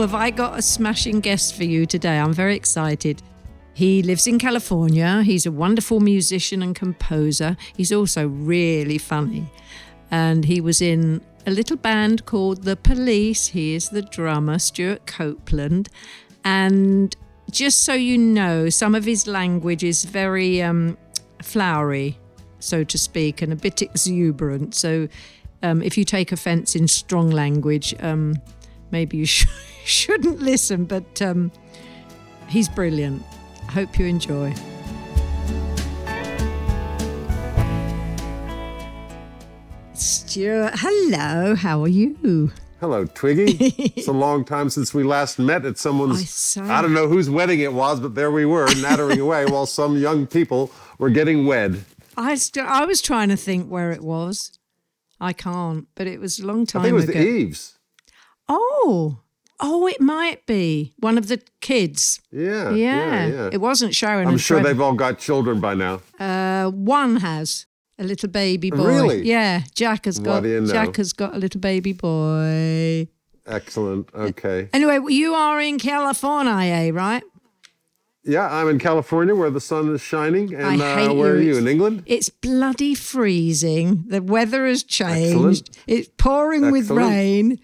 Have I got a smashing guest for you today? I'm very excited. He lives in California. He's a wonderful musician and composer. He's also really funny. And he was in a little band called The Police. He is the drummer, Stewart Copeland. And just so you know, some of his language is very um, flowery, so to speak, and a bit exuberant. So um, if you take offense in strong language, um, maybe you sh- shouldn't listen, but um, he's brilliant. I hope you enjoy. Stewart, hello, how are you? Hello, Twiggy. it's a long time since we last met at someone's. I. I don't know whose wedding it was, but there we were, nattering away while some young people were getting wed. I, st- I was trying to think where it was. I can't, but it was a long time ago. I think it was ago. the Eves. Oh, oh, it might be one of the kids. Yeah, Yeah, yeah, yeah. it wasn't Sharon. I'm sure they've all got children by now. Uh, one has a little baby boy. Really? Yeah, Jack has got. you know? Jack has got a little baby boy. Excellent. Okay. Anyway, you are in California, eh, right? Yeah, I'm in California where the sun is shining. And I hate uh, where you. are you? In England? It's bloody freezing. The weather has changed. Excellent. It's pouring with rain.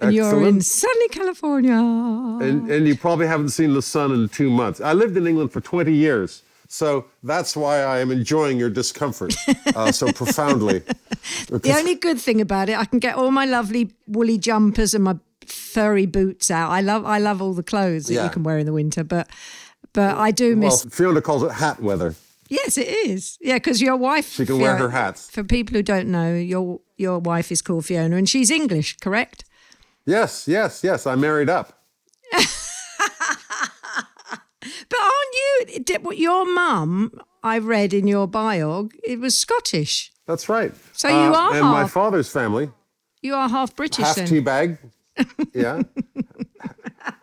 And you're in sunny California. And, and you probably haven't seen the sun in two months. I lived in England for 20 years. So that's why I am enjoying your discomfort uh, so profoundly. The only good thing about it, I can get all my lovely woolly jumpers and my furry boots out. I love, I love all the clothes that you can wear in the winter, but, but I do Well, miss. Fiona calls it hat weather. yes, it is. Yeah, because your wife. She can wear her hats. For people who don't know, your your wife is called Fiona, and she's English, correct? Yes, yes, yes. I married up. But aren't you? Your mum? I read in your bio, it was Scottish. That's right. Uh, So you are And my father's family, You are half British half then. tea bag. Yeah.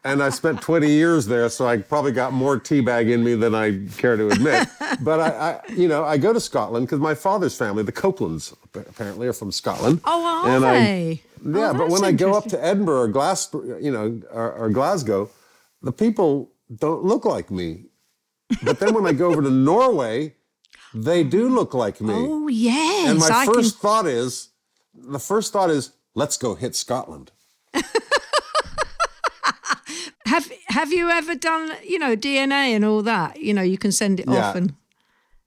And I spent 20 years there, so I probably got more teabag in me than I care to admit. but I, I, you know, I go to Scotland because my father's family, the Copelands, apparently are from Scotland. Oh, are and I- they? Yeah, Oh, but when I go up to Edinburgh or Glasgow, you know, or, or Glasgow, the people don't look like me. But then when I go over to Norway, they do look like me. Oh yes, and my I first can. thought is, the first thought is, let's go hit Scotland. Have Have you ever done you know DNA and all that? You know, you can send it Yeah. off and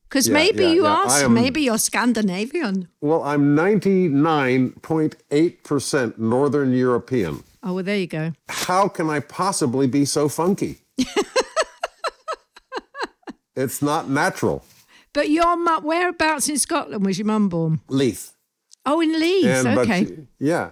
because Yeah, maybe yeah, you are. Am- maybe you're Scandinavian. Well, I'm 99.8% Northern European. Oh well, there you go. How can I possibly be so funky? it's not natural. But your mum, whereabouts in Scotland was your mum born? Leith. Oh, in Leith. but okay. she- yeah.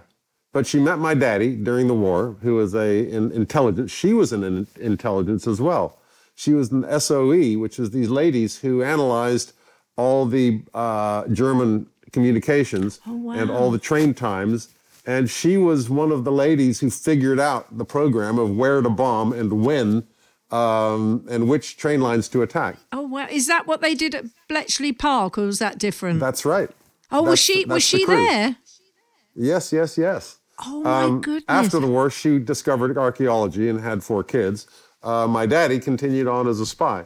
But she met my daddy during the war, who was a in, intelligence. She was in, in intelligence as well. She was an SOE, which is these ladies who analyzed all the uh, German communications Oh, and all the train times. And she was one of the ladies who figured out the program of where to bomb and when um, and which train lines to attack. oh wow, is that what they did at Bletchley Park, or was that different? That's right. oh, was she was that's she there? Yes, yes, yes. Oh my Um, goodness. After the war, she discovered archaeology and had four kids. Uh, my daddy continued on as a spy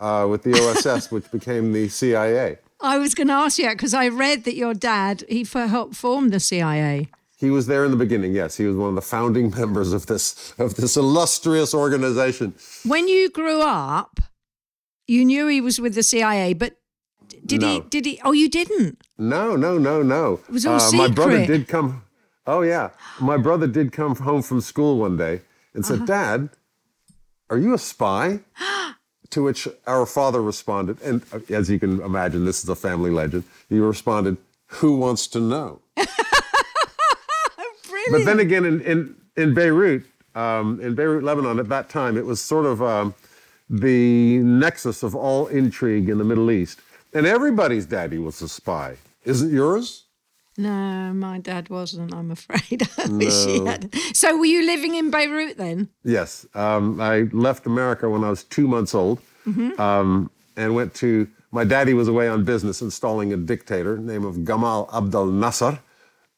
uh, with the OSS, which became the CIA. I was going to ask you because I read that your dad he f- helped form the CIA. He was there in the beginning. Yes, he was one of the founding members of this of this illustrious organization. When you grew up, you knew he was with the CIA, but did he? Did he? Oh, you didn't. No, no, no, no. It was all My brother did come. Oh yeah, my brother did come home from school one day and Uh-huh. said, "Dad, are you a spy?" to which our father responded, and uh, as you can imagine, this is a family legend. He responded, "Who wants to know?" But then again, in in, in Beirut, um, in Beirut, Lebanon, at that time, it was sort of um, the nexus of all intrigue in the Middle East, and everybody's daddy was a spy. Isn't yours? No, my dad wasn't. I'm afraid. I wish he had. So, were you living in Beirut then? Yes. Um, I left America when I was two months old um, and went to, my daddy was away on business installing a dictator named of Gamal Abdel Nasser.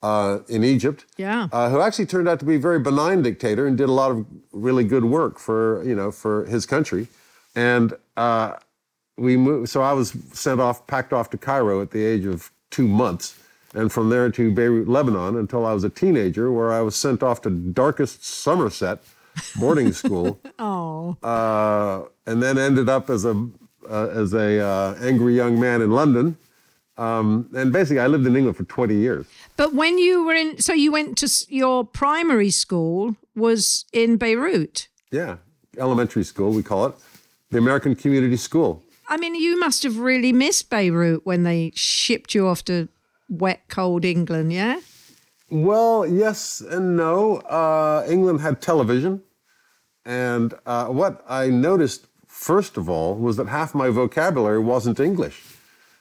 uh, in Egypt. Yeah. Uh, who actually turned out to be a very benign dictator and did a lot of really good work for you know for his country, and uh, we moved. So I was sent off, packed off to Cairo at the age of two months, and from there to Beirut, Lebanon, until I was a teenager, where I was sent off to darkest Somerset boarding school, Oh, uh, and then ended up as a uh, as a uh, angry young man in London. Um, and basically, I lived in England for 20 years. but when you were in, so you went to your primary school was in Beirut. Yeah, elementary school, we call it, the American Community School. I mean, you must have really missed Beirut when they shipped you off to wet, cold England, yeah? Well, yes and no. Uh, England had television. And uh, what I noticed, first of all, was that half my vocabulary wasn't English.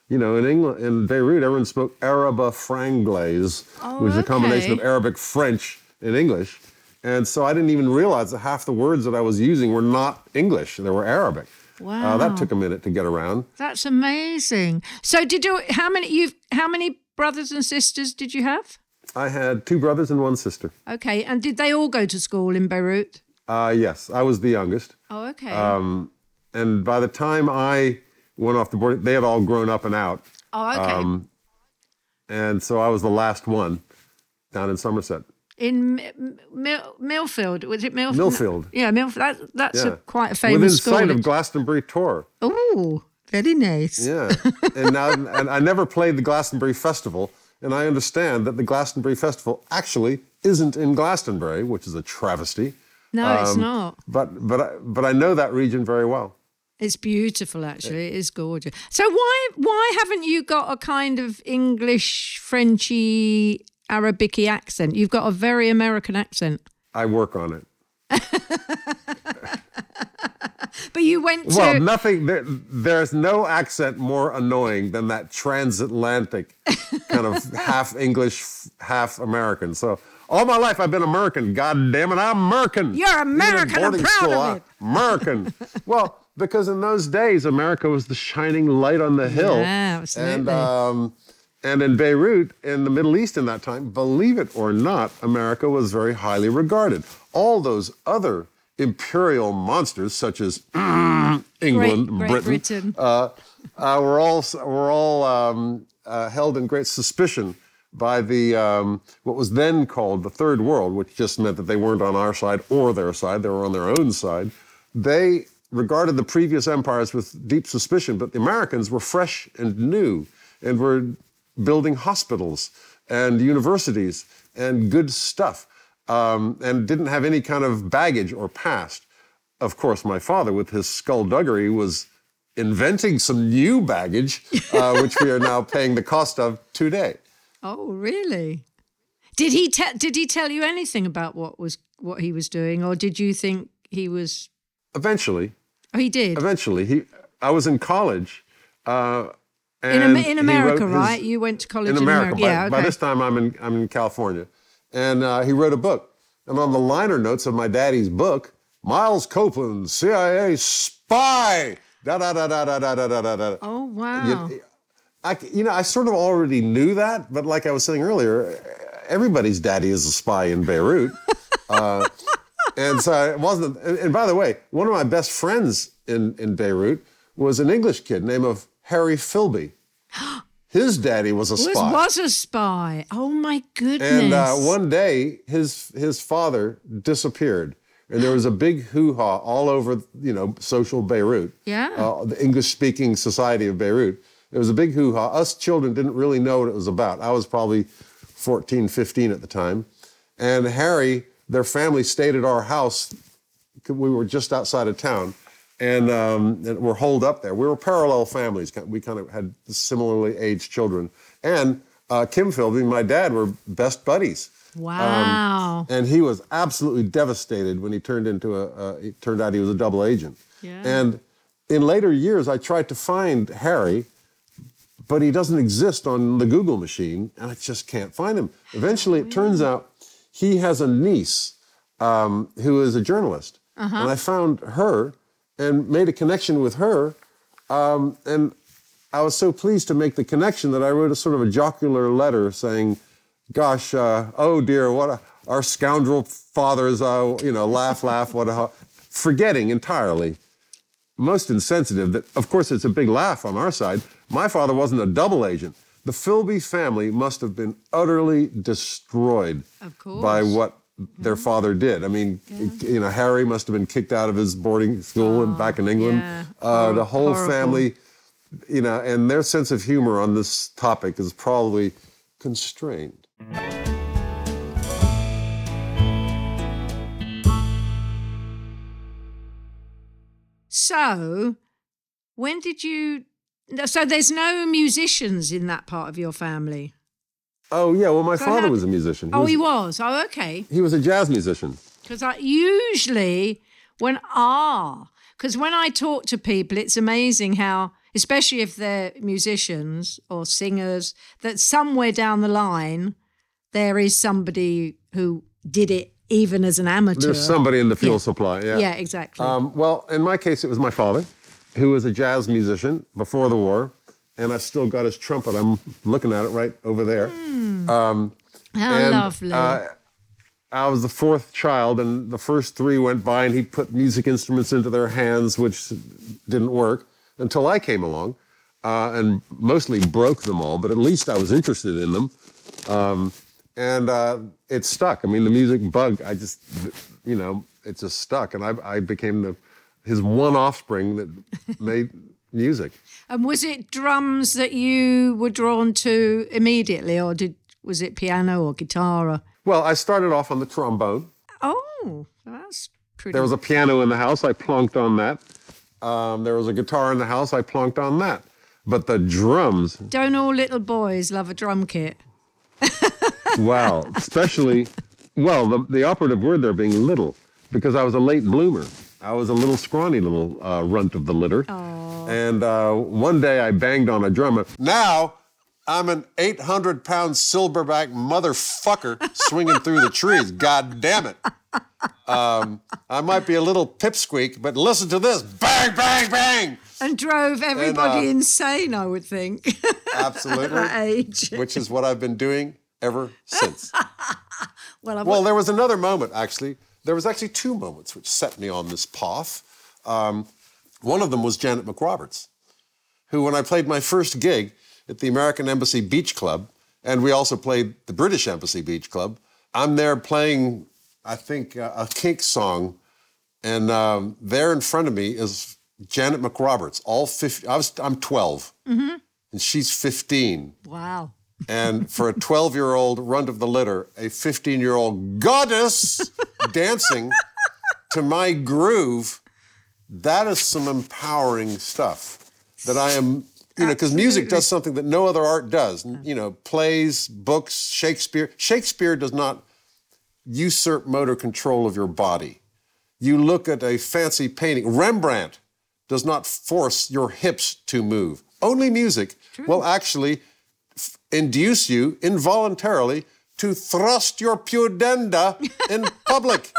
You know, in England, in Beirut, everyone spoke Araba Franglaise, Oh, which is a combination of. Arabic, French, and English. And so I didn't even realize that half the words that I was using were not English; they were Arabic. Uh, Wow. that took a minute to get around. That's amazing. So did you how many you how many brothers and sisters did you have? I had two brothers and one sister. Okay, and did they all go to school in Beirut? Uh, yes, I was the youngest. Oh, okay. Um, and by the time I went off the board, they had all grown up and out. oh, okay. Um, and so I was the last one down in Somerset. in M- Mil- Millfield, was it Millfield? Millfield. Yeah, Millfield. That, that's Yeah. a, quite a Within famous school. sight of Glastonbury Tor. Oh, very nice. Yeah. and now, and I never played the Glastonbury Festival. And I understand that the Glastonbury Festival actually isn't in Glastonbury, which is a travesty. No, it's Um, not. But, but, I, but I know that region very well. It's beautiful, actually. It is gorgeous. So why why haven't you got a kind of English, Frenchy, Arabic accent? You've got a very American accent. I work on it. But you went to Well, nothing. There, there's no accent more annoying than that transatlantic kind of half English, half American. So all my life I've been American. God damn it, I'm American. You're American, I'm proud of I- it. American. well, because in those days America was the shining light on the hill. Yeah, absolutely. And um, and in Beirut, in the Middle East in that time, believe it or not, America was very highly regarded. All those other imperial monsters, such as England, Great Britain, Britain. uh, uh, were all were all um, uh, held in great suspicion by the um, what was then called the Third World, which just meant that they weren't on our side or their side; they were on their own side. They regarded the previous empires with deep suspicion, but the Americans were fresh and new and were building hospitals and universities and good stuff, um, and didn't have any kind of baggage or past. Of course, my father, with his skullduggery, was inventing some new baggage, uh, which we are now paying the cost of today. Oh, really? Did he te- did he tell you anything about what was what he was doing, or did you think he was? Eventually, Oh, he did eventually, he. I was in college. Uh, in, Am- in America, his- right? You went to college in in, America. By, yeah, okay. by this time, I'm in I'm in California, and uh, he wrote a book. And on the liner notes of my daddy's book, Miles Copeland, CIA spy. Da da da da da da da da da. oh wow! You, I, you know, I sort of already knew that, but like I was saying earlier, everybody's daddy is a spy in Beirut. uh, and so it wasn't. And, and by the way, one of my best friends in, in Beirut was an English kid named of Harry Philby. His daddy was a was, spy. was a spy. Oh my goodness! And uh, one day, his his father disappeared, and there was a big hoo ha all over, you know, social Beirut. Yeah. Uh, the English-speaking society of Beirut. There was a big hoo ha. Us children didn't really know what it was about. I was probably 14, 15 at the time, and Harry, their family stayed at our house. We were just outside of town. And, um, and we're holed up there. We were parallel families. We kind of had similarly aged children. And uh, Kim Philby and my dad were best buddies. wow. And he was absolutely devastated when he turned into a. Uh, it turned out he was a double agent. Yeah. And in later years, I tried to find Harry, but he doesn't exist on the Google machine, and I just can't find him. Eventually, it turns out he has a niece um, who is a journalist, and I found her and made a connection with her, um, and I was so pleased to make the connection that I wrote a sort of a jocular letter saying, gosh, uh, oh dear, what a, our scoundrel fathers, uh, you know, laugh, laugh, what a, forgetting entirely, most insensitive that, of course, it's a big laugh on our side. My father wasn't a double agent. The Philby family must have been utterly destroyed Of course. by what their father did. I mean, you know, Harry must have been kicked out of his boarding school and back in England. yeah. Uh, the whole horrible. family, you know, and their sense of humor on this topic is probably constrained. So, when did you? So there's no musicians in that part of your family. Oh yeah, well, my So father how was a musician. He Oh, was, he was. Oh, okay. he was a jazz musician. Because I usually when ah, because when I talk to people, it's amazing how, especially if they're musicians or singers, that somewhere down the line there is somebody who did it even as an amateur. There's somebody in the fuel Yeah. supply. Yeah. Yeah, exactly. Um, well, in my case, it was my father, who was a jazz musician before the war, and I've still got his trumpet. I'm looking at it right over there. Um, how and, lovely. uh, I was the fourth child, and the first three went by, and he put music instruments into their hands, which didn't work until I came along, uh, and mostly broke them all. But at least I was interested in them, um, and uh, it stuck. I mean, the music bug. I just, you know, it just stuck, and I, I became the his one offspring that made music. and was it drums that you were drawn to immediately, or did was it piano or guitar? Or, Well, I started off on the trombone. oh, that's pretty. There was a piano in the house. I plunked on that. Um, there was a guitar in the house. I plunked on that. But the drums, Don't all little boys love a drum kit? wow, especially, well, the, the operative word there being little, because I was a late bloomer. I was a little scrawny little uh, runt of the litter. And uh, one day I banged on a drum. Now I'm an 800 pound silverback motherfucker swinging through the trees. God damn it. Um, I might be a little pipsqueak, but listen to this bang, bang, bang. And drove everybody uh, insane, I would think, at Absolutely. that age. Which is what I've been doing ever since. Well, I Well, there was another moment, actually. There was actually two moments which set me on this path. Um, one of them was Janet McRoberts, who, when I played my first gig at the American Embassy Beach Club, and we also played the British Embassy Beach Club, I'm there playing, I think, uh, a kink song, and um, there in front of me is Janet McRoberts, all 50, I was, I'm 12, and she's 15. wow. And for a 12 year old runt of the litter, a 15 year old goddess dancing to my groove, that is some empowering stuff that I am, you know, because music does something that no other art does. You know, plays, books, Shakespeare. Shakespeare does not usurp motor control of your body. You look at a fancy painting, Rembrandt does not force your hips to move. Only music will actually f- induce you involuntarily to thrust your pudenda in public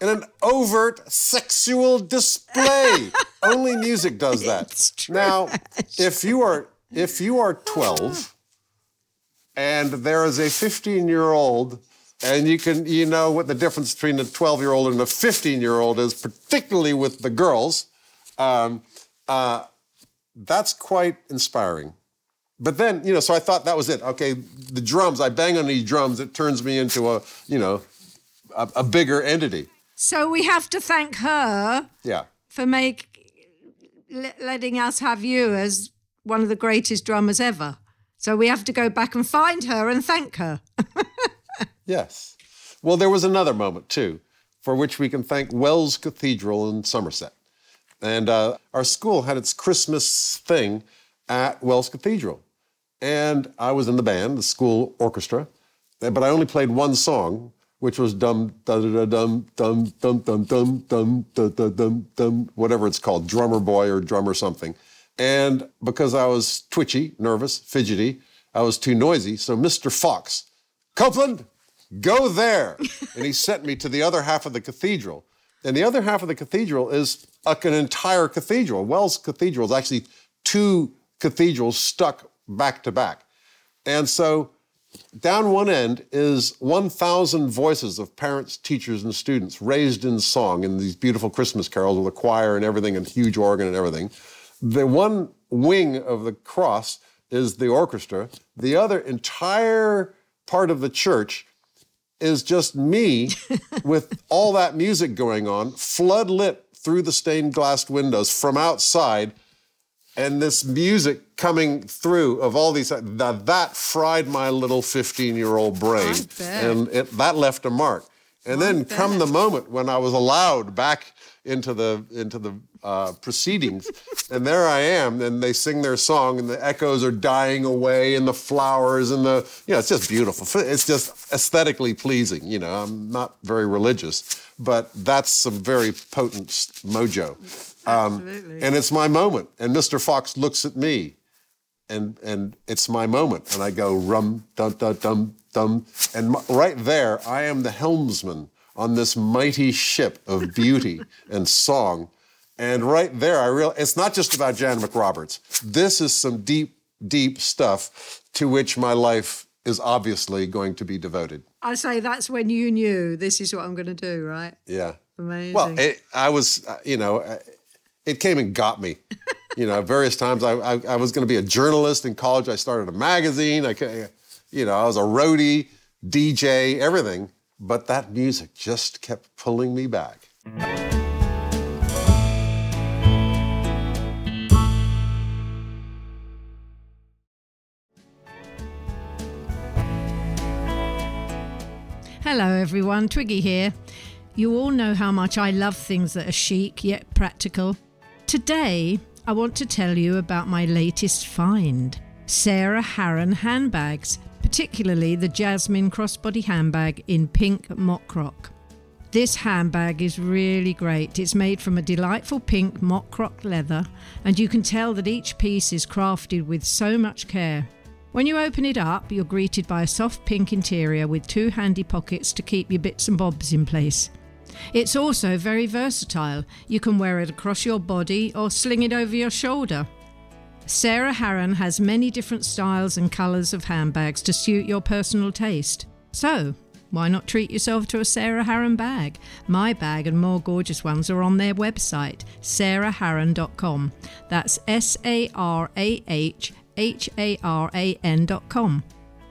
in an overt sexual display. Only music does that. Now, if you are if you are 12 and there is a 15 year old and you can you know what the difference between a 12 year old and a 15 year old is particularly with the girls um, uh, that's quite inspiring. But then you know so i thought that was it. Okay the drums i bang on these drums it turns me into a you know a, a bigger entity So we have to thank her yeah for make letting us have you as one of the greatest drummers ever. So we have to go back and find her and thank her. Yes. Well, there was another moment too, for which we can thank Wells Cathedral in Somerset. And uh, our school had its Christmas thing at Wells Cathedral. And I was in the band, the school orchestra, but I only played one song, which was dum da da da dum dum dum dum dum dum da da dum dum whatever it's called, drummer boy or drummer something. And because I was twitchy, nervous, fidgety, I was too noisy. So Mr. Fox, Copeland, go there. and he sent me to the other half of the cathedral. And the other half of the cathedral is like an entire cathedral. Wells Cathedral is actually two cathedrals stuck back to back. And so down one end is 1,000 voices of parents, teachers, and students raised in song in these beautiful Christmas carols with a choir and everything and huge organ and everything. The one wing of the cross is the orchestra. The other entire part of the church is just me with all that music going on, floodlit through the stained glass windows from outside and this music coming through of all these that, that fried my little 15 year old brain and it, that left a mark. And then come the moment when i was allowed back into the into the uh, proceedings and there i am and they sing their song and the echoes are dying away and the flowers and the you know it's just beautiful. It's just aesthetically pleasing you know i'm not very religious but that's some very potent mojo um, and it's my moment. And Mr. Fox looks at me, and and it's my moment. And I go rum dum dum dum dum, and right there, I am the helmsman on this mighty ship of beauty and song. And right there, I realize it's not just about Jan McRoberts. This is some deep, deep stuff to which my life is obviously going to be devoted. I say that's when you knew this is what I'm going to do, right? Yeah. Amazing. Well, it, I was, uh, you know, it came and got me. you know, various times I, I, I was going to be a journalist in college. I started a magazine. I, you know, I was a roadie, DJ, everything. But that music just kept pulling me back. Hello, everyone. Twiggy here. You all know how much I love things that are chic yet practical. Today, I want to tell you about my latest find Sarah Haran handbags, particularly the Jasmine crossbody handbag in pink mock croc. This handbag is really great. It's made from a delightful pink mock croc leather, and you can tell that each piece is crafted with so much care. When you open it up, you're greeted by a soft pink interior with two handy pockets to keep your bits and bobs in place. It's also very versatile. You can wear it across your body or sling it over your shoulder. Sarah Haran has many different styles and colours of handbags to suit your personal taste. So, why not treat yourself to a Sarah Haran bag? My bag and more gorgeous ones are on their website, sarahharan.com. That's S A R A H H A R A N.com.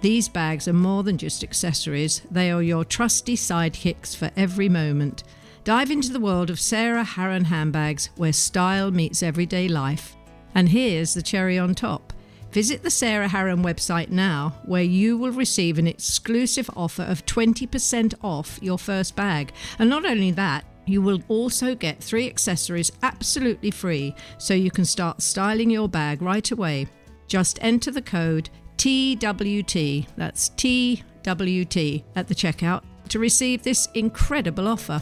These bags are more than just accessories, they are your trusty sidekicks for every moment. Dive into the world of Sarah Haran handbags where style meets everyday life. And here's the cherry on top. Visit the Sarah Haran website now, where you will receive an exclusive offer of 20% off your first bag. And not only that, you will also get three accessories absolutely free, so you can start styling your bag right away. Just enter the code TWT, that's TWT, at the checkout to receive this incredible offer.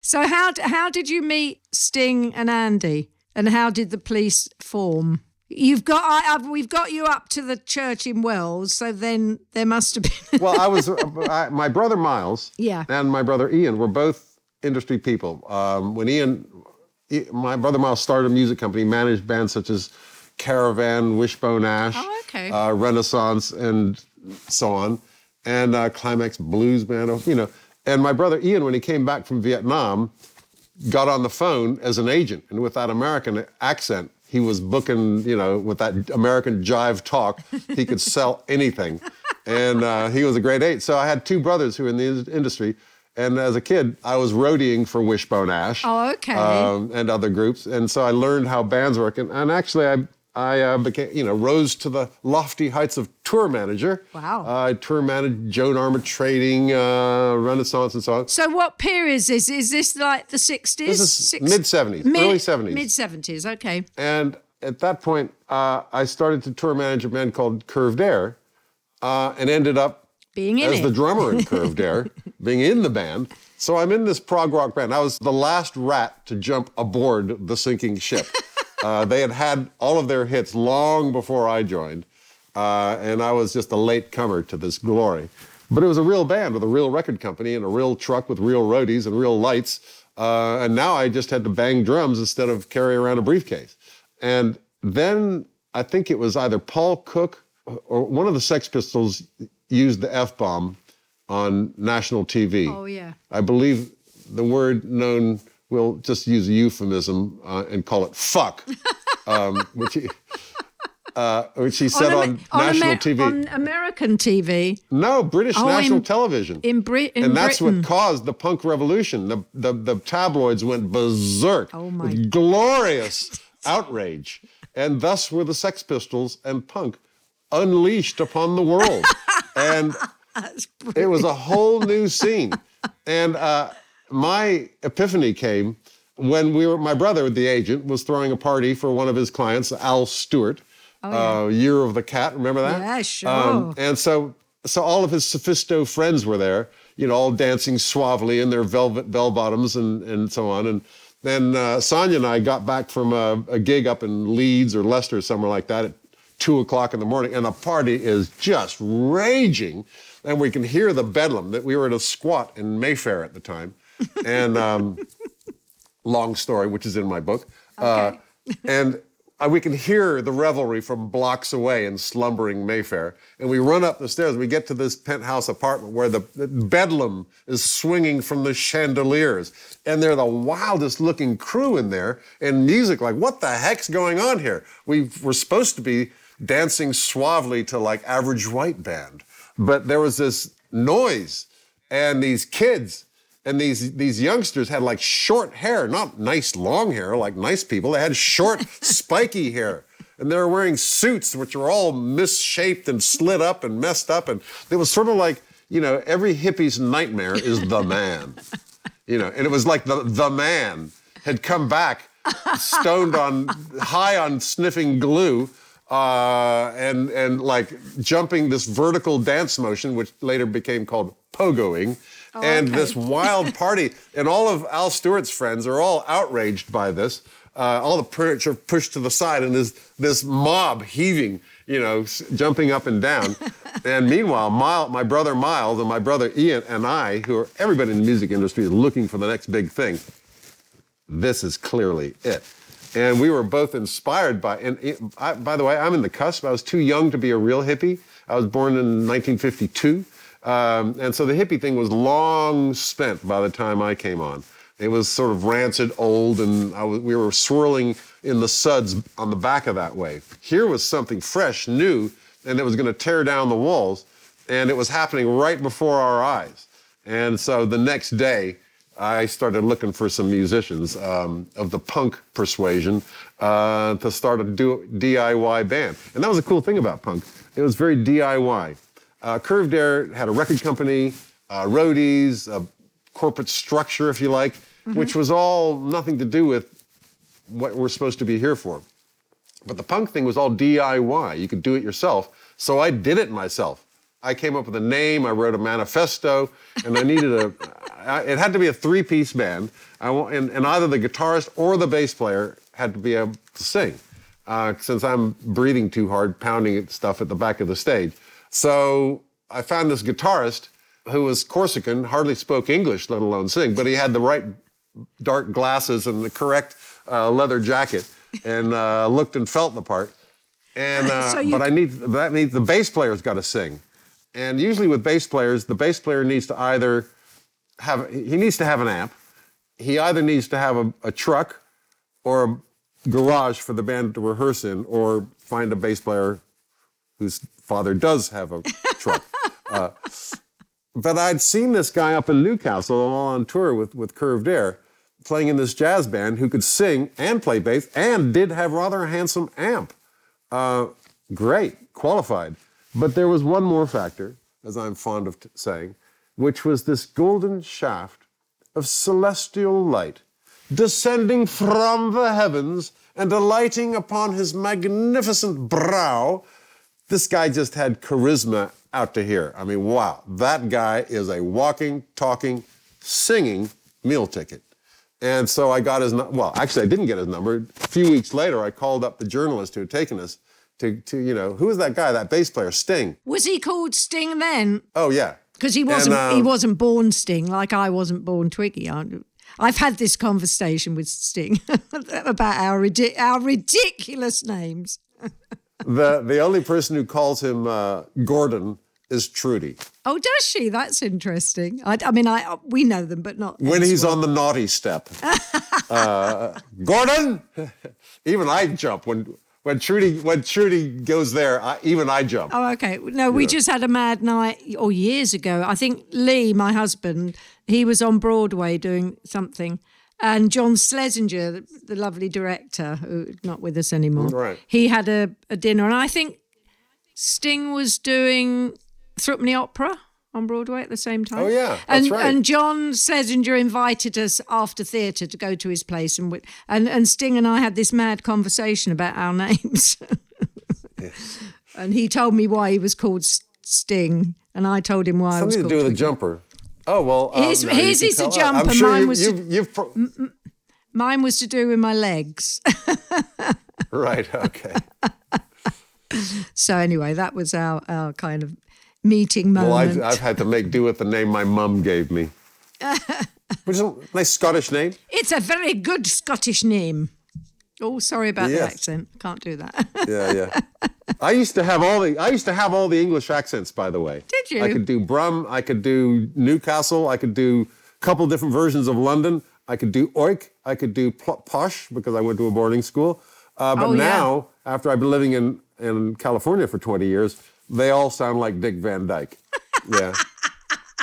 So how how did you meet Sting and Andy, and how did the police form? You've got I, I've, we've got you up to the church in Wells, so then there must have been. well, I was I, my brother Miles, yeah, and my brother Ian were both industry people. Um, when Ian my brother Miles started a music company, managed bands such as Caravan, Wishbone Ash, oh, okay. uh, Renaissance, and so on, and uh, Climax Blues Band. You know, and my brother Ian, when he came back from Vietnam, got on the phone as an agent, and with that American accent, he was booking. You know, with that American jive talk, he could sell anything, and uh, he was a great agent. So I had two brothers who were in the industry. And as a kid, I was roadieing for Wishbone Ash. Oh, okay. Um, and other groups, and so I learned how bands work. And, and actually, I I uh, became, you know, rose to the lofty heights of tour manager. Wow. Uh, I tour managed Joan Armatrading, uh, Renaissance, and so on. So, what period is this? Is this like the 60s? This is mid 70s, early 70s. Mid 70s, okay. And at that point, uh, I started to tour manage a band called Curved Air uh, and ended up being in as it. the drummer in Curved Air, being in the band. So I'm in this prog rock band. I was the last rat to jump aboard the sinking ship. uh, they had had all of their hits long before I joined, uh, and I was just a late comer to this glory. But it was a real band with a real record company and a real truck with real roadies and real lights. Uh, and now I just had to bang drums instead of carry around a briefcase. And then I think it was either Paul Cook or one of the Sex Pistols used the F bomb on national TV. Oh, yeah. I believe the word known, we'll just use a euphemism uh, and call it fuck, um, which, he, uh, which he said on, Amer- national Amer- TV. On American TV no, British Oh, national in- television. in, Brit- in and that's Britain. what caused the punk revolution. The, the, the tabloids went berserk Oh, my with glorious outrage. And thus were the Sex Pistols and punk unleashed upon the world. and it was a whole new scene. And uh, my epiphany came when we were, my brother, the agent, was throwing a party for one of his clients, Al Stewart, uh, Year of the Cat. Remember that? Oh, Um, Yeah, sure. and so, so all of his sophisto friends were there, you know, all dancing suavely in their velvet bell bottoms and, and so on. And then uh, Sonja and I got back from a, a gig up in Leeds or Leicester, somewhere like that, at two o'clock in the morning, and the party is just raging. And we can hear the bedlam that we were at a squat in Mayfair at the time. And um, long story, which is in my book. Uh, and uh, we can hear the revelry from blocks away in slumbering Mayfair. And we run up the stairs. We get to this penthouse apartment where the, the bedlam is swinging from the chandeliers. And they're the wildest looking crew in there. And music like, what the heck's going on here? We were supposed to be dancing suavely to like average white band. But there was this noise and these kids and these these youngsters had like short hair, not nice long hair like nice people. They had short, spiky hair. And they were wearing suits which were all misshaped and slit up and messed up. And it was sort of like, you know, every hippie's nightmare is the man. You know, and it was like the the man had come back stoned on high on sniffing glue uh, and and like jumping this vertical dance motion, which later became called pogoing, and okay. this wild party. And all of Al Stewart's friends are all outraged by this. Uh, all the furniture pushed to the side, and this this mob heaving, you know, jumping up and down. and meanwhile, my brother Miles and my brother Ian and I, who are everybody in the music industry, is looking for the next big thing this is clearly it. And we were both inspired by, and it, I, by the way, I'm in the cusp. I was too young to be a real hippie. I was born in 1952. Um, and so the hippie thing was long spent by the time I came on. It was sort of rancid, old, and was, we were swirling in the suds on the back of that wave. Here was something fresh, new, and it was going to tear down the walls. And it was happening right before our eyes. And so the next day, I started looking for some musicians um, of the punk persuasion uh, to start a do- DIY band. And that was a cool thing about punk. It was very DIY. Uh, Curved Air had a record company, uh, roadies, a corporate structure, if you like, which was all nothing to do with what we're supposed to be here for. But the punk thing was all DIY. You could do it yourself. So I did it myself. I came up with a name. I wrote a manifesto, and I needed a. I, it had to be a three-piece band. I and, and either the guitarist or the bass player had to be able to sing, uh, since I'm breathing too hard, pounding stuff at the back of the stage. So I found this guitarist who was Corsican, hardly spoke English, let alone sing, but he had the right dark glasses and the correct uh, leather jacket, and uh, looked and felt the part. And uh, So you- but I need that means the bass player's got to sing, and usually with bass players, the bass player needs to either have he needs to have an amp, he either needs to have a, a truck, or a garage for the band to rehearse in, or find a bass player whose father does have a truck. Uh, but I'd seen this guy up in Newcastle all on tour with, with Curved Air, playing in this jazz band who could sing and play bass and did have rather a handsome amp. Uh, great, qualified. But there was one more factor, as I'm fond of t- saying, which was this golden shaft of celestial light descending from the heavens and alighting upon his magnificent brow. This guy just had charisma out to here. I mean, wow, that guy is a walking, talking, singing meal ticket. And so I got his, nu- well, actually, I didn't get his number. A few weeks later, I called up the journalist who had taken us to, to you know, who was that guy, that bass player, Sting? Was he called Sting then? Oh, yeah. Because he wasn't. he um, wasn't born Sting, like I wasn't born Twiggy. I, I've had this conversation with Sting about our ridi- our ridiculous names. the the only person who calls him uh, Gordon is Trudie Oh, does she? That's interesting. I, I mean, I we know them, but not when he's elsewhere. on the naughty step. uh, Gordon, even I jump when when Trudie when Trudie goes there. I, even I jump. Oh, okay. No, we just had a mad night, or years ago. I think Leigh, my husband, he was on Broadway doing something, and John Schlesinger, the, the lovely director, who's not with us anymore, Right. he had a, a dinner, and I think Sting was doing Threepenny Opera on Broadway at the same time. Oh, yeah, and that's right. and John Schlesinger invited us after theatre to go to his place, and we, and and Sting and I had this mad conversation about our names. yes. And he told me why he was called Sting, and I told him why I was Something to do with a Twiggy. jumper. Oh well. um, His- you his is a tell. I'm sure mine you- was you've, you've pro- Mine was to do with my legs. right. Okay. so anyway, that was our, our kind of meeting Well, moment. I've, I've had to make do with the name my mum gave me, which is a nice Scottish name. It's a very good Scottish name. Oh, sorry about the Yes. accent. Can't do that. Yeah, yeah. I used to have all the I used to have all the English accents, by the way. Did you? I could do Brum, I could do Newcastle, I could do a couple different versions of London. I could do Oik, I could do Posh because I went to a boarding school. Uh, but Oh, yeah. now, after I've been living in, in California for 20 years, they all sound like Dick Van Dyke. Yeah.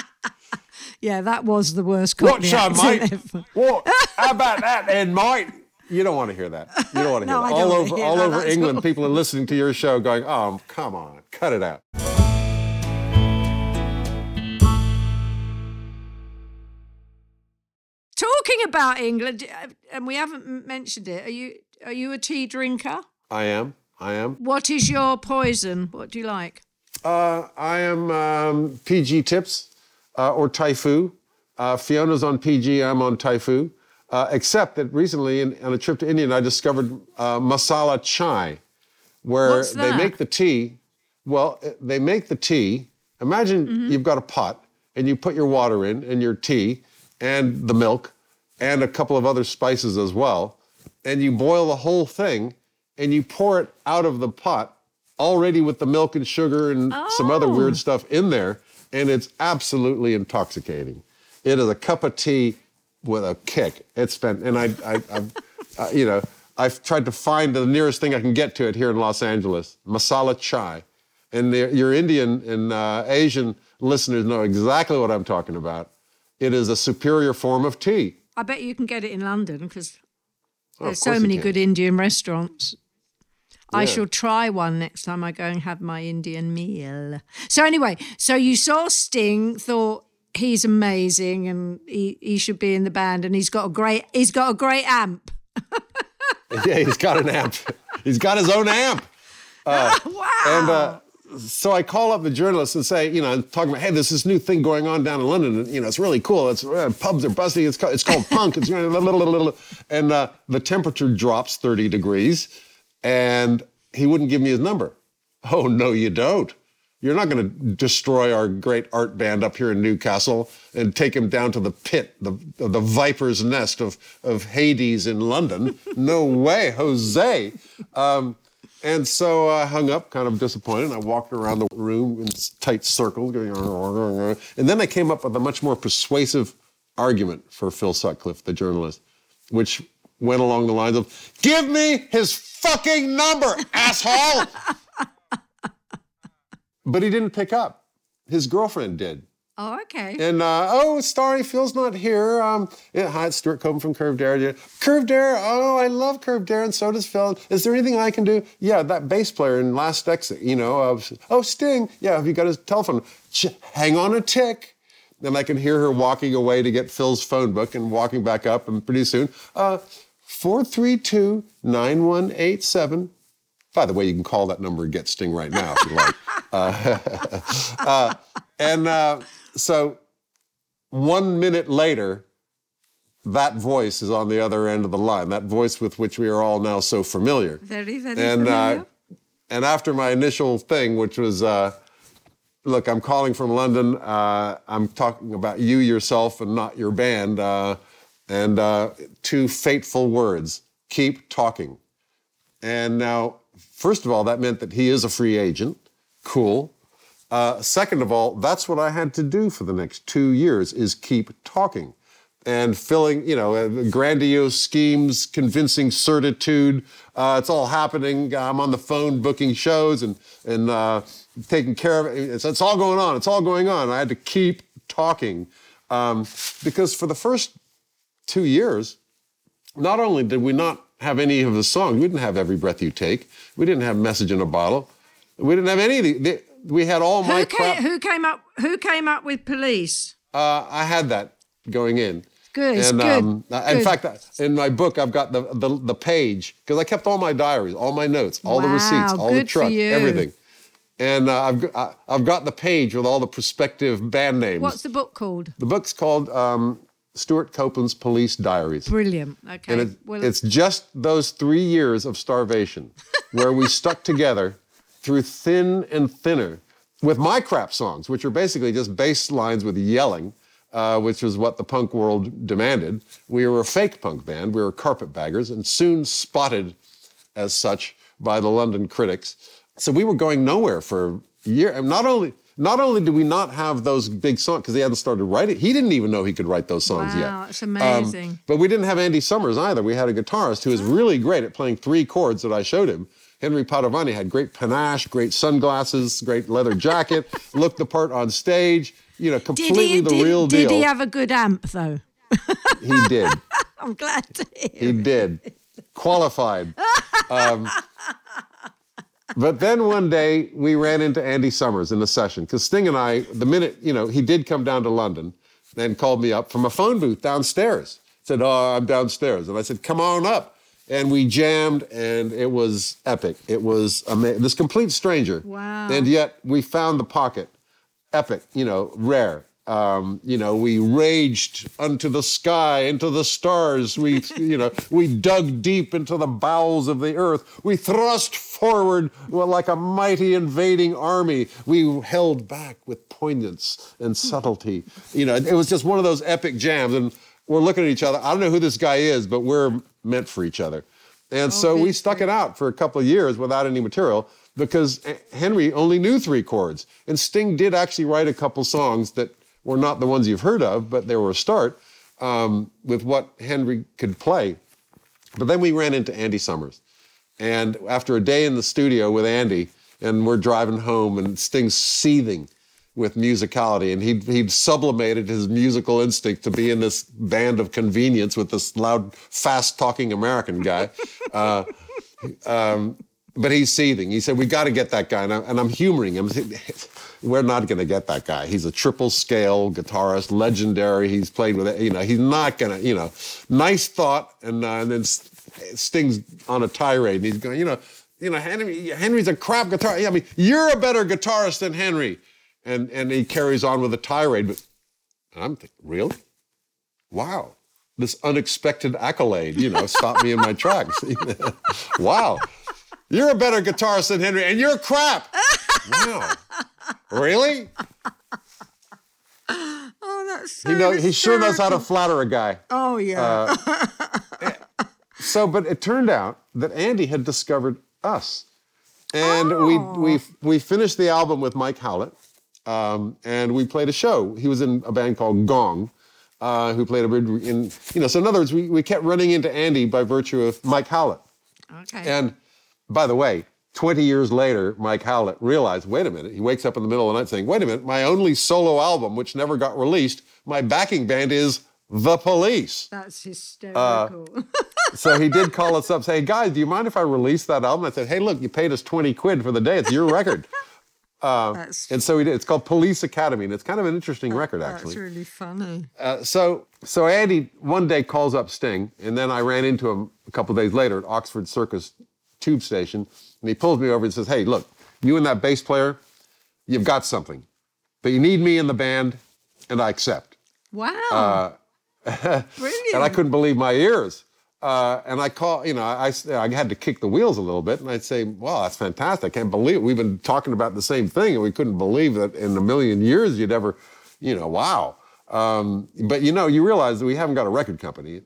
yeah, that was the worst What's Cockney up, mate? ever. What? How about that, then, mate? You don't want to hear that. You don't want to hear No, that. All over, all over England, all. people are listening to your show, going, "Oh, come on, cut it out." Talking about England, uh, and we haven't mentioned it. Are you are you a tea drinker? I am. I am. What is your poison? What do you like? Uh, I am um, PG Tips uh, or Typhoo. Uh, Fiona's on PG. I'm on Typhoo. Uh, except that recently, in, on a trip to India, I discovered uh, masala chai, where they make the tea. Well, uh, they make the tea. Imagine Mm-hmm. you've got a pot and you put your water in and your tea and the milk and a couple of other spices as well, and you boil the whole thing and you pour it out of the pot already with the milk and sugar and some other Oh. weird stuff in there, and it's absolutely intoxicating. It is a cup of tea with a kick. It's been, and I, I, I've, uh, you know, I've tried to find the nearest thing I can get to it here in Los Angeles, masala chai, and the, your Indian and uh, Asian listeners know exactly what I'm talking about. It is a superior form of tea. I bet you can get it in London because Oh, there's so many good Indian restaurants. I shall try one next time I go and have my Indian meal. So anyway, so you saw Sting, thought he's amazing and he, he should be in the band and he's got a great he's got a great amp. yeah, he's got an amp. He's got his own amp. wow. And uh, so I call up the journalist and say, you know, talking about, hey, there's this new thing going on down in London. And, you know, it's really cool. It's uh, pubs are busting. It's called, it's called punk. It's going little little and uh, the temperature drops 30 degrees, and he wouldn't give me his number. Oh no, you don't. You're not going to destroy our great art band up here in Newcastle and take him down to the pit, the, the viper's nest of, of Hades in London. No way, Jose. Um, and so I hung up, kind of disappointed. I walked around the room in tight circles, going, and then I came up with a much more persuasive argument for Phil Sutcliffe, the journalist, which went along the lines of, "Give me his fucking number, asshole." but he didn't pick up. His girlfriend did. Oh, okay. And uh, oh, sorry, Phil's not here. Um, yeah, hi, it's Stewart Copeland from Curved Air. Curved Air. Oh, I love Curved Air, and so does Phil. Is there anything I can do? Yeah, that bass player in Last Exit. You know, uh, oh Sting. Yeah, have you got his telephone? Hang on a tick. And I can hear her walking away to get Phil's phone book and walking back up, and pretty soon, uh, four three two nine one eight seven. By the way, you can call that number and get Sting right now if you like. Uh, and uh, so one minute later, that voice is on the other end of the line, that voice with which we are all now so familiar. Very, very And, familiar. uh, and after my initial thing, which was, uh, look, I'm calling from London. Uh, I'm talking about you yourself and not your band. And uh, two fateful words keep talking. And now, first of all, that meant that he is a free agent. Cool. Uh, second of all, that's what I had to do for the next two years is keep talking and filling, you know, uh, grandiose schemes, convincing certitude. Uh, it's all happening. I'm on the phone booking shows and and uh, taking care of it. It's, it's, all going on. It's all going on. I had to keep talking um, because for the first two years, not only did we not have any of the songs, we didn't have Every Breath You Take, we didn't have Message in a Bottle, we didn't have any of the. we had all my who came, crap. Who came up? Who came up with Police? Uh, I had that going in. Good, and, good, um, good. In fact, in my book, I've got the the, the page because I kept all my diaries, all my notes, all the receipts, all the truck, everything. And uh, I've, got- I- I've got the page with all the prospective band names. What's the book called? the book's called um, Stewart Copeland's Police Diaries. Brilliant. Okay. And it, well, it's just those three years of starvation where we stuck together through thin and thinner with my crap songs, which are basically just bass lines with yelling, uh, which was what the punk world demanded. We were a fake punk band. We were carpetbaggers and soon spotted as such by the London critics. So we were going nowhere for a year. And not only not only did we not have those big songs because he hadn't started writing, he didn't even know he could write those songs yet. Wow, that's amazing. but we didn't have Andy Summers either. We had a guitarist who was really great at playing three chords that I showed him. Henry Padovani had great panache, great sunglasses, great leather jacket, looked the part on stage. You know, completely he, the did, real did deal. Did he have a good amp though? he did. I'm glad to hear. He did. Qualified. Um, but then one day we ran into Andy Summers in a session because Sting and I, the minute, you know, he did come down to London and called me up from a phone booth downstairs. Said, Oh, I'm downstairs. And I said, Come on up. And we jammed and it was epic. It was amazing. This complete stranger. Wow. And yet we found the pocket. Epic, you know, rare. Um, you know, we raged unto the sky, into the stars. We, you know, we dug deep into the bowels of the earth. We thrust forward well, like a mighty invading army. We held back with poignance and subtlety. You know, it was just one of those epic jams. And we're looking at each other. I don't know who this guy is, but we're meant for each other. And so we stuck it out for a couple of years without any material because Henry only knew three chords. And Sting did actually write a couple songs that were not the ones you've heard of, but they were a start um, with what Henry could play. But then we ran into Andy Summers. And after a day in the studio with Andy, and we're driving home, and Sting's seething with musicality, and he'd, he'd sublimated his musical instinct to be in this band of convenience with this loud, fast-talking American guy. Uh, um, but he's seething. He said, "We got to get that guy," and, I, I'm humoring him. We're not going to get that guy. He's a triple scale guitarist, legendary. He's played with it. You know, he's not going to. You know, nice thought, and, uh, and then Sting's on a tirade, and he's going, you know, you know, Henry, Henry's a crap guitarist. I mean, you're a better guitarist than Henry, and and he carries on with a tirade. But I'm thinking, really? Wow. This unexpected accolade, you know, stopped me in my tracks. wow. You're a better guitarist than Henry, and you're crap. Wow. Really? Oh, that's so He know he sure knows how to flatter a guy. Oh yeah. So, but it turned out that Andy had discovered us, and we we we finished the album with Mike Howlett, um, and we played a show. He was in a band called Gong, uh, who played a bridge in you know. So in other words, we we kept running into Andy by virtue of Mike Howlett. okay. And by the way, 20 years later, Mike Howlett realized, wait a minute, he wakes up in the middle of the night saying, wait a minute, my only solo album, which never got released, my backing band is The Police. that's hysterical. Uh, so he did call us up, say, hey guys, do you mind if I release that album? I said, hey, look, you paid us 20 quid for the day. It's your record. Uh, that's And so he did. It's called Police Academy, and it's kind of an interesting uh, record, actually. that's really funny. Uh, so, so Andy one day calls up Sting, and then I ran into him a couple days later at Oxford Circus tube station, and he pulls me over and says, "Hey, look, you and that bass player, you've got something, but you need me in the band, and I accept." Wow. Brilliant. And I couldn't believe my ears. Uh, and I call, you know, I, I had to kick the wheels a little bit, and I'd say, "Wow, that's fantastic! I can't believe it. we've been talking about the same thing, and we couldn't believe that in a million years you'd ever, you know, wow." Um, but you know, you realize that we haven't got a record company.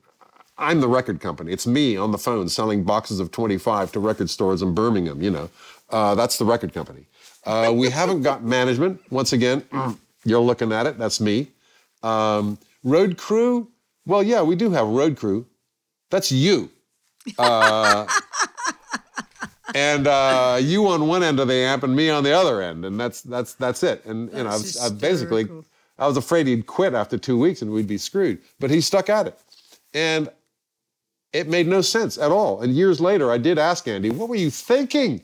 I'm the record company. It's me on the phone selling boxes of 25 to record stores in Birmingham. You know, uh, that's the record company. Uh, we haven't got management. Once again, you're looking at it. That's me. Um, road crew. Well, yeah, we do have road crew. That's you. Uh, and uh, you on one end of the amp and me on the other end, and that's that's that's it. And you know, I've, That's I've basically. I was afraid he'd quit after two weeks and we'd be screwed. But he stuck at it, and it made no sense at all. And years later, I did ask Andy, "What were you thinking?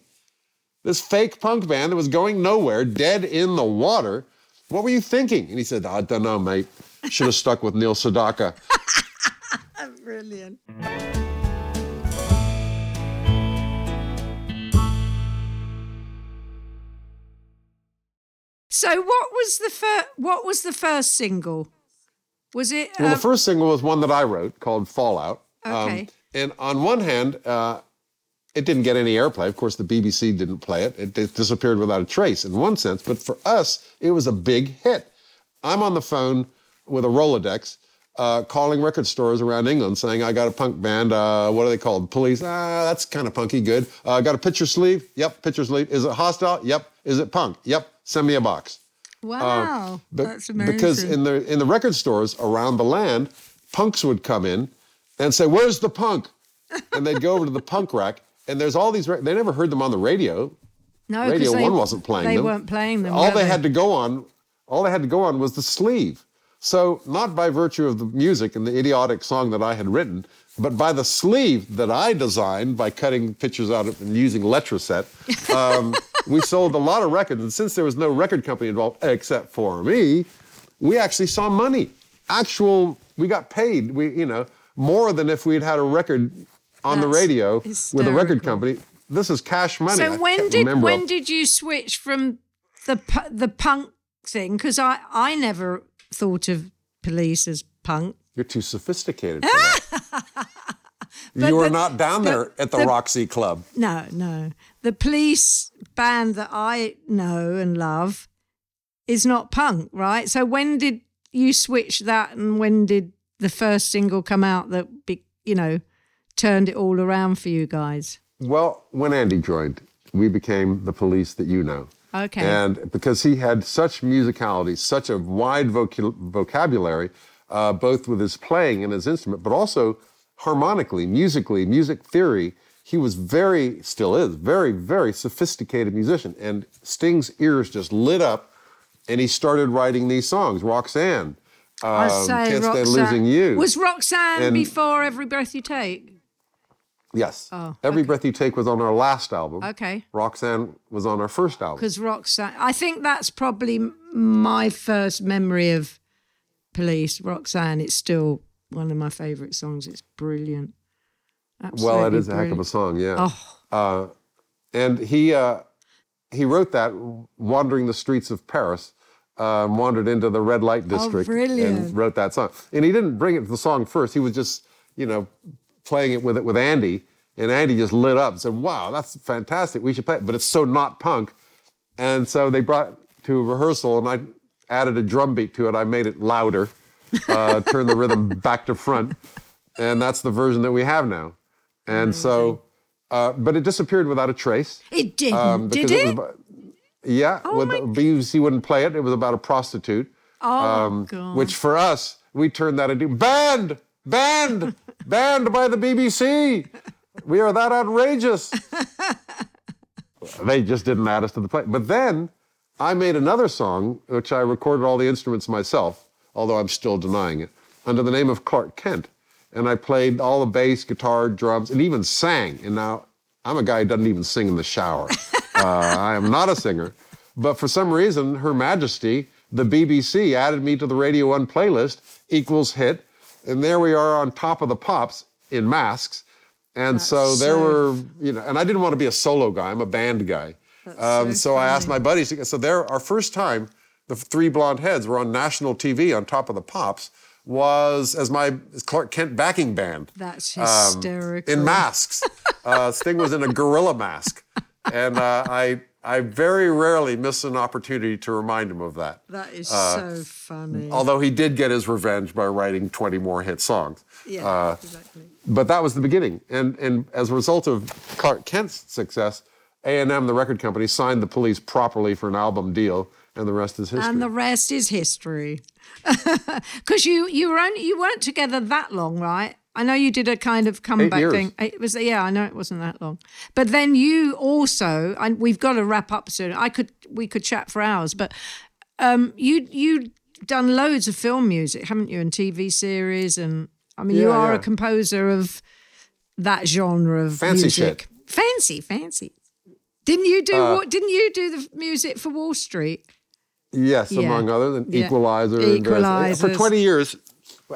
This fake punk band that was going nowhere, dead in the water. What were you thinking?" And he said, "I don't know, mate. Should have stuck with Neil Sedaka." Brilliant. So what was the first? What was the first single? Was it? Well, um, the first single was one that I wrote called Fallout. Um, and on one hand, uh, it didn't get any airplay. Of course, the BBC didn't play it. it. It disappeared without a trace in one sense. But for us, it was a big hit. I'm on the phone with a Rolodex uh, calling record stores around England saying, I got a punk band. Uh, what are they called? Police. Ah, that's kind of punky. Good. Uh, got a picture sleeve? Yep, picture sleeve. Is it hostile? Yep. Is it punk? Yep. Send me a box. wow, Be- that's amazing. Because in the in the record stores around the land, punks would come in and say, "Where's the punk?" And they'd go over to the punk rack, and there's all these. They never heard them on the radio. no, Radio they, One wasn't playing They them. weren't playing them. All were they had to go on, all they had to go on was the sleeve. So not by virtue of the music and the idiotic song that I had written, but by the sleeve that I designed by cutting pictures out of and using Letraset, um, we sold a lot of records. And since there was no record company involved except for me, we actually saw money. Actual, we got paid. We, you know, more than if we'd had a record on the That's radio with a record company. This is cash money. So I when did remember when did you switch from the the punk thing? Because I I never thought of police as punk. You're too sophisticated for that. you are the- not down there at the, the- Roxy Club. No, no. The police band that I know and love is not punk, right? So when did you switch that, and when did the first single come out that be, you know turned it all around for you guys? Well, when Andy joined, we became the police that you know. Okay. And because he had such musicality, such a wide vocu- vocabulary, uh, both with his playing and his instrument, but also harmonically, musically, music theory, he was very, still is, very, very sophisticated musician. And Sting's ears just lit up, and he started writing these songs. Roxanne, I um, say Can't Roxanne. Losing You. Was Roxanne And- before Every Breath You Take? Yes. Oh, Every Breath You Take was on our last album. Okay. Roxanne was on our first album. Because Roxanne, I think that's probably my first memory of Police. Roxanne, it's still one of my favourite songs. It's brilliant. Absolutely Well, it is a heck of a song, yeah. Oh, Uh, and he uh, he wrote that wandering the streets of Paris. Um, wandered into the red light district brilliant. and wrote that song. And he didn't bring it to the song first. He was just, you know, playing it with it with Andy. And Andy just lit up and said, "Wow, that's fantastic. We should play it." But it's so not punk. And so they brought it to a rehearsal, and I added a drum beat to it. I made it louder, uh, turned the rhythm back to front, and that's the version that we have now. And so, uh, but it disappeared without a trace. it didn't, um, did because it? was yeah, with my- the BBC wouldn't play it. It was about a prostitute, oh, God. um, which for us we turned that into banned, banned, banned by the BBC. We are that outrageous. they just didn't add us to the play. But then I made another song, which I recorded all the instruments myself, although I'm still denying it, under the name of Clark Kent. And I played all the bass, guitar, drums, and even sang. And now I'm a guy who doesn't even sing in the shower. uh, I am not a singer. But for some reason, Her Majesty, the BBC, added me to the Radio 1 playlist, equals hit. And there we are on top of the pops in masks. And so there so were, you know, and I didn't want to be a solo guy. I'm a band guy. Um, so so I asked my buddies. to- So there, our first time, the three blonde heads were on national TV on top of the pops. Was as my Clark Kent backing band That's um, hysterical. in masks. Uh, Sting was in a gorilla mask, and uh, I I very rarely miss an opportunity to remind him of that. That is so funny. Although he did get his revenge by writing 20 more hit songs. yeah, uh, exactly. But that was the beginning. And, and as a result of Clark Kent's success, A&M, the record company, signed the police properly for an album deal, and the rest is history. And the rest is history. Because you you were only, you weren't together that long, right? I know you did a kind of comeback thing. It was yeah, I know it wasn't that long. But then you also, and we've got to wrap up soon. I could we could chat for hours, but um, you you done loads of film music, haven't you, and TV series, and I mean you Yeah, are a composer of that genre of Fancy music. shit. Fancy, fancy. Didn't you do Uh, what? Didn't you do the music for Wall Street? Yes, Yeah. among others, and Yeah. Equalizer. and, uh, for 20 years,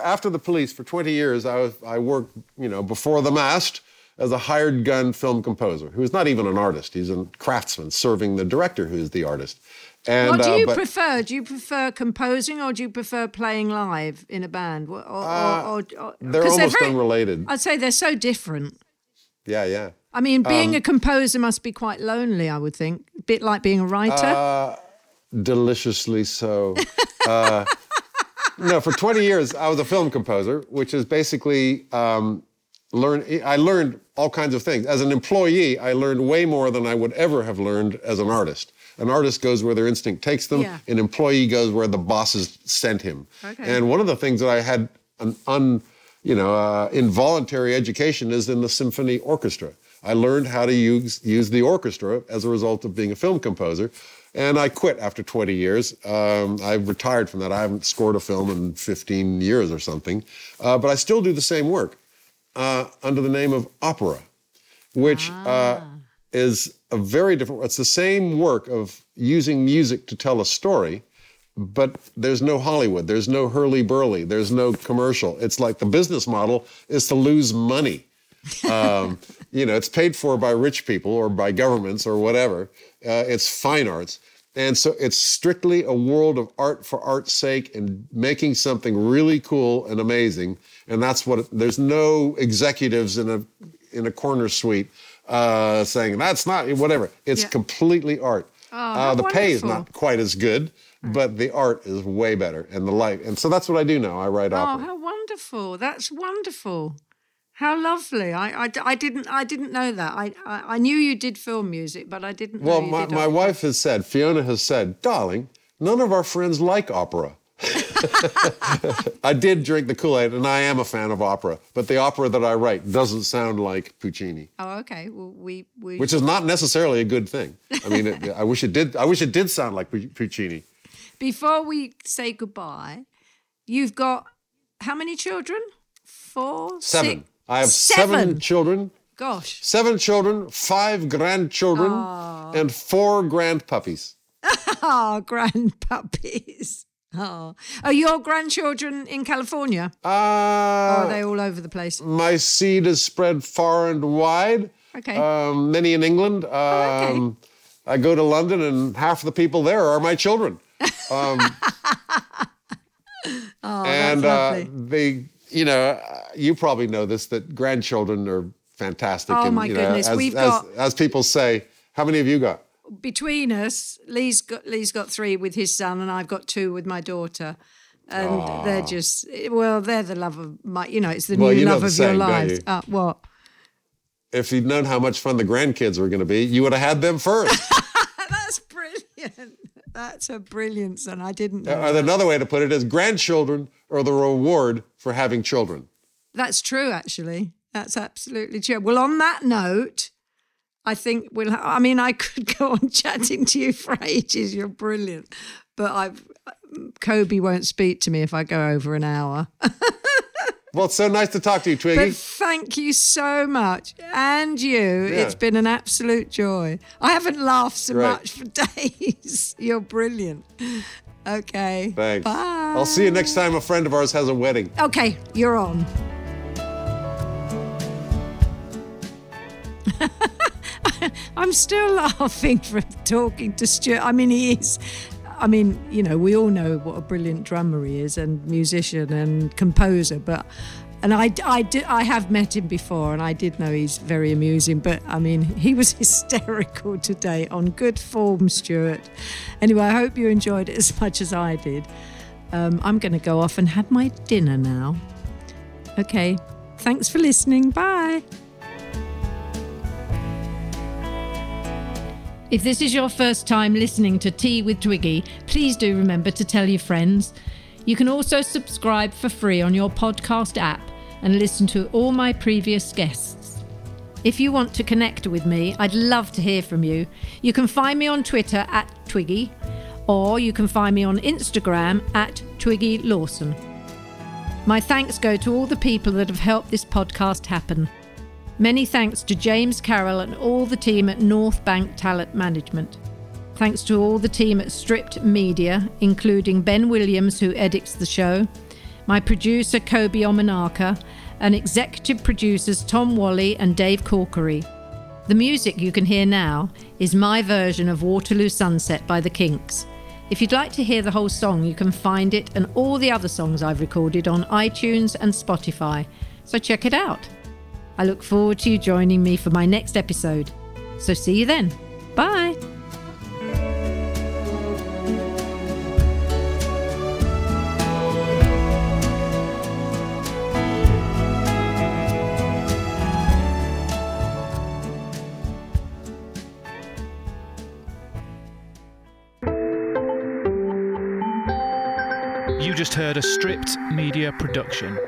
after the police, for 20 years, I, was, I worked, you know, before the mast as a hired gun film composer, who's not even an artist. He's a craftsman serving the director who's the artist. And, What do uh, you but, prefer? Do you prefer composing or do you prefer playing live in a band? Or, or, or, or- Uh, they're almost very- unrelated. I'd say they're so different. Yeah, yeah. I mean, being Um, a composer must be quite lonely, I would think. A bit like being a writer. Uh, Deliciously so. No, for 20 years, I was a film composer, which is basically um, learn. I learned all kinds of things. As an employee, I learned way more than I would ever have learned as an artist. An artist goes where their instinct takes them. Yeah. An employee goes where the bosses sent him. Okay. And one of the things that I had an un, you know, uh, involuntary education is in the symphony orchestra. I learned how to use use the orchestra as a result of being a film composer. And I quit after 20 years. Um, I retired from that. I haven't scored a film in 15 years or something. Uh, but I still do the same work uh, under the name of opera, which uh, is a very different. It's the same work of using music to tell a story, but there's no Hollywood, there's no hurly burly, there's no commercial. It's like the business model is to lose money. Um, you know, it's paid for by rich people or by governments or whatever. Uh, it's fine arts. And so it's strictly a world of art for art's sake and making something really cool and amazing. And that's what it, there's no executives in a in a corner suite uh, saying that's not whatever. It's Yeah. completely art. Oh, uh, the pay is not quite as good, but the art is way better and the life. And so that's what I do now. I write oh, opera. how wonderful. That's wonderful. How lovely. I, I, I didn't I didn't know that. I, I, I knew you did film music, but I didn't know Well, my, my wife has said, Fiona has said, darling, none of our friends like opera. I did drink the Kool Aid, and I am a fan of opera, but the opera that I write doesn't sound like Puccini, Oh, okay. Well, we, we which is not necessarily a good thing. I mean, it, I wish it did. I wish it did sound like Puccini. Before we say goodbye, you've got how many children? Four? Seven. Six? I have seven, children, Gosh. seven children, five grandchildren, and four grandpuppies. Oh, grandpuppies. Oh. Are your grandchildren in California? Uh, are they all over the place? my seed is spread far and wide. Okay. Um, many in England. Um, okay. I go to London, and half the people there are my children. Um, oh, and that's uh, they, you know, you probably know this that grandchildren are fantastic. Oh, and, my you know, goodness, as, we've as, got- as people say, how many have you got? Between us, Leigh's got Leigh's got three with his son, and I've got two with my daughter. And they're just well, they're the love of my, you know, it's the Well, new love the of saying, your life. you? Uh, what? If you'd known how much fun the grandkids were going to be, you would have had them first. That's brilliant. That's a brilliant son. I didn't uh, know. or another way to put it is grandchildren are the reward for having children. That's true, actually. That's absolutely true. Well, on that note, I think we'll. Ha- I mean, I could go on chatting to you for ages. You're brilliant, but I've uh, Kobe won't speak to me if I go over an hour. Well, it's so nice to talk to you, Twiggy. But thank you so much, and you. Yeah. It's been an absolute joy. I haven't laughed so Great. much for days. You're brilliant. Okay. Thanks. Bye. I'll see you next time a friend of ours has a wedding. Okay, you're on. I'm still laughing from talking to Stewart. I mean, he is. I mean, you know, we all know what a brilliant drummer he is, and musician and composer. But And I, I, do, I have met him before and I did know he's very amusing, but I mean, he was hysterical today on good form, Stewart. Anyway, I hope you enjoyed it as much as I did. Um, I'm going to go off and have my dinner now. Okay, thanks for listening. Bye. If this is your first time listening to Tea with Twiggy, please do remember to tell your friends. You can also subscribe for free on your podcast app and listen to all my previous guests. If you want to connect with me, I'd love to hear from you. You can find me on Twitter at Twiggy, or you can find me on Instagram at Twiggy Lawson. My thanks go to all the people that have helped this podcast happen. Many thanks to James Carroll and all the team at Northbank Talent Management. Thanks to all the team at Stripped Media, including Ben Williams, who edits the show, my producer Kobe Omanaka, and executive producers Tom Wally and Dave Corkery. The music you can hear now is my version of Waterloo Sunset by the Kinks. If you'd like to hear the whole song, you can find it and all the other songs I've recorded on iTunes and Spotify, so check it out. I look forward to you joining me for my next episode. So see you then. Bye. You just heard a stripped media production.